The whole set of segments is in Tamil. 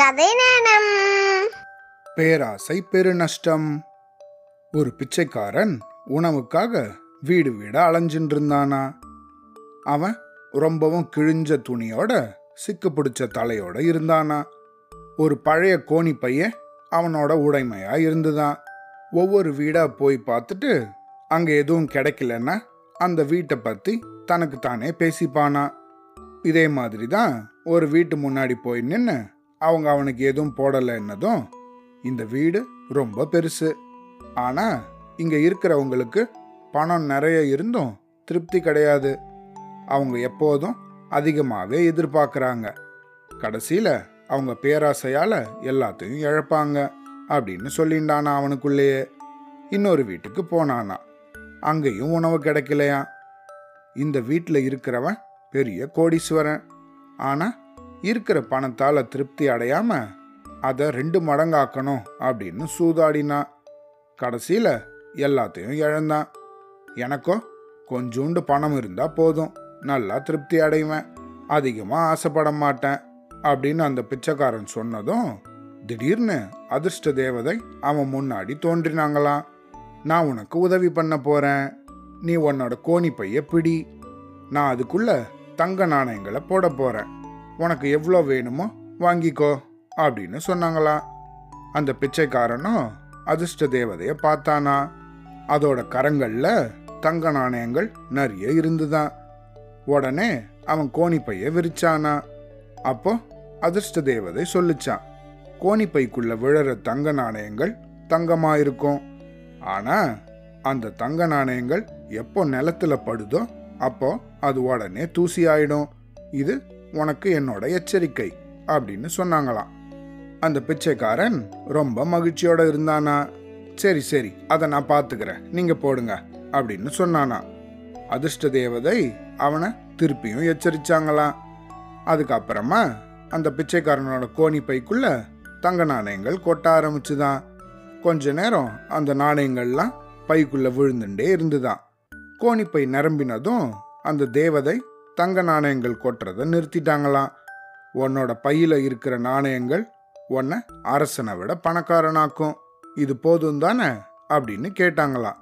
கதை நேரம். பேராசை பெருநஷ்டம் ஒரு பிச்சைக்காரன் உணவுக்காக வீடு வீடா அலைஞ்சின்னு இருந்தானா அவன் ரொம்பவும் கிழிஞ்ச துணியோட சிக்கு பிடிச்ச தலையோட இருந்தானா? ஒரு பழைய கோணி பையன் அவனோட உடைமையா இருந்துதான். ஒவ்வொரு வீடா போய் பார்த்துட்டு அங்க எதுவும் கிடைக்கலன்னா அந்த வீட்டை பத்தி தனக்கு தானே பேசிப்பானா? இதே மாதிரி தான் ஒரு வீட்டு முன்னாடி போய் நின்று அவங்க அவனுக்கு எதுவும் போடலைன்னதும் இந்த வீடு ரொம்ப பெருசு. ஆனால் இங்கே இருக்கிறவங்களுக்கு பணம் நிறைய இருந்தும் திருப்தி கிடையாது. அவங்க எப்போதும் அதிகமாகவே எதிர்பார்க்குறாங்க. கடைசியில் அவங்க பேராசையால் எல்லாத்தையும் இழப்பாங்க அப்படின்னு சொல்லிண்டானா அவனுக்குள்ளேயே. இன்னொரு வீட்டுக்கு போனானா. அங்கேயும் உணவு கிடைக்கலையா இந்த வீட்டில் இருக்கிறவன் பெரிய கோடீஸ்வரன். ஆனால் இருக்கிற பணத்தால் திருப்தி அடையாம அதை ரெண்டு மடங்காக்கணும் அப்படின்னு சூதாடினான் கடைசியில் எல்லாத்தையும் இழந்தான். எனக்கும் கொஞ்சோண்டு பணம் இருந்தால் போதும். நல்லா திருப்தி அடைவேன். அதிகமாக ஆசைப்பட மாட்டேன் அப்படின்னு அந்த பிச்சைக்காரன் சொன்னதும் திடீர்னு அதிர்ஷ்ட தேவதை அவன் முன்னாடி தோன்றினாங்களாம். நான் உனக்கு உதவி பண்ண போகிறேன் நீ உன்னோட கோணி பைய பிடி. நான் அதுக்குள்ள தங்க நாணயங்களை போட போகிறேன் உனக்கு எவ்வளோ வேணுமோ வாங்கிக்கோ அப்படின்னு சொன்னாங்களாம் அந்த பிச்சைக்காரனும் அதிர்ஷ்ட தேவதைய பார்த்தானா. அதோட கரங்களில் தங்க நாணயங்கள் நிறைய இருந்துதான் உடனே அவன் கோணிப்பைய விரிச்சானா. அப்போ அதிர்ஷ்ட தேவதை சொல்லிச்சான் கோணிப்பைக்குள்ள விழற தங்க நாணயங்கள் தங்கமா இருக்கும். ஆனா அந்த தங்க நாணயங்கள் எப்போ நிலத்துல படுதோ அப்போ அது உடனே தூசி ஆயிடும். இது உனக்கு என்னோட எச்சரிக்கை அப்படின்னு சொன்னாங்களாம். அந்த பிச்சைக்காரன் ரொம்ப மகிழ்ச்சியோட இருந்தானா? சரி சரி அதை நான் பார்த்துக்கிறேன் நீங்க போடுங்க அப்படின்னு சொன்னானா அதிர்ஷ்ட தேவதை அவனை திருப்பியும் எச்சரிச்சாங்களாம். அதுக்கப்புறமா அந்த பிச்சைக்காரனோட கோணி பைக்குள்ள தங்க நாணயங்கள் கொட்ட ஆரம்பிச்சுதான். கொஞ்ச நேரம் அந்த நாணயங்கள்லாம் பைக்குள்ள விழுந்துட்டே இருந்துதான். கோணிப்பை நிரம்பினதும் அந்த தேவதை தங்க நாணயங்கள் கொட்டுறதை நிறுத்திட்டாங்களாம். உன்னோட பையில இருக்கிற நாணயங்கள் உன்னை அரசனை விட பணக்காரனாக்கும். இது போதும் தானே? அப்படின்னு கேட்டாங்களாம்.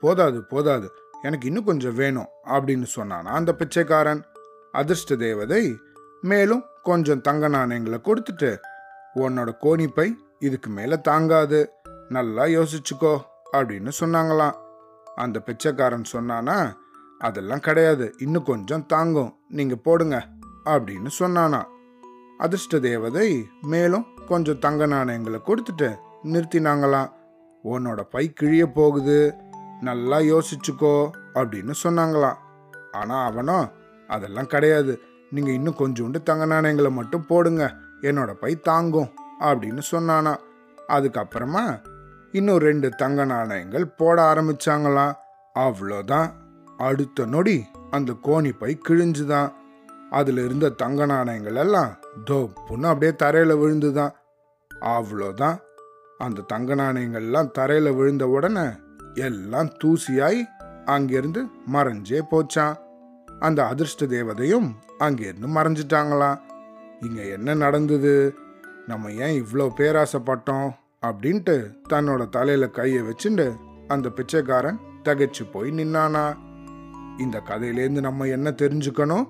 போதாது போதாது. எனக்கு இன்னும் கொஞ்சம் வேணும் அப்படின்னு சொன்னானா அந்த பிச்சைக்காரன். அதிர்ஷ்ட தேவதை மேலும் கொஞ்சம் தங்க நாணயங்களை கொடுத்துட்டு உன்னோட கோணிப்பை இதுக்கு மேல தாங்காது. நல்லா யோசிச்சுக்கோ அப்படின்னு சொன்னாங்களாம். அந்த பிச்சைக்காரன் சொன்னானா அதெல்லாம் கிடையாது. இன்னும் கொஞ்சம் தாங்கும். நீங்க போடுங்க அப்படின்னு சொன்னானா. அதிர்ஷ்ட தேவதை மேலும் கொஞ்சம் தங்க நாணயங்களை கொடுத்துட்டு நிறுத்தினாங்களாம் உன்னோட பை கிழிய போகுது. நல்லா யோசிச்சுக்கோ அப்படின்னு சொன்னாங்களாம் ஆனா அவனோ அதெல்லாம் கிடையாது. நீங்க இன்னும் கொஞ்சோண்டு தங்க நாணயங்களை மட்டும் போடுங்க. என்னோட பை தாங்கும் அப்படின்னு சொன்னானா. அதுக்கப்புறமா இன்னும் ரெண்டு தங்க நாணயங்கள் போட ஆரம்பிச்சாங்களாம் அவ்வளோதான். அடுத்த நொடி அந்த கோணி பை கிழிஞ்சுதான். அதுல இருந்த தங்க நாணயங்கள் எல்லாம் தோப்புன்னு அப்படியே தரையில விழுந்துதான். அவ்வளோதான். அந்த தங்க நாணயங்கள்லாம் தரையில விழுந்த உடனே எல்லாம் தூசியாய் அங்கிருந்து மறைஞ்சே போச்சான் அந்த அதிர்ஷ்ட தேவதையும் அங்கிருந்து மறைஞ்சிட்டாங்களாம். இங்க என்ன நடந்தது? நம்ம ஏன் இவ்வளோ பேராசைப்பட்டோம்? அப்படின்ட்டு தன்னோட தலையில கையை வச்சுட்டு அந்த பிச்சைக்காரன் தகைச்சு போய் நின்னானா இந்த கதையிலேருந்து நம்ம என்ன தெரிஞ்சுக்கணும்?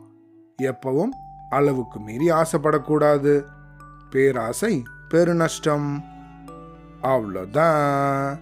எப்பவும் அளவுக்கு மீறி ஆசைப்படக்கூடாது. பேராசை பெருநஷ்டம். அவ்வளோதான்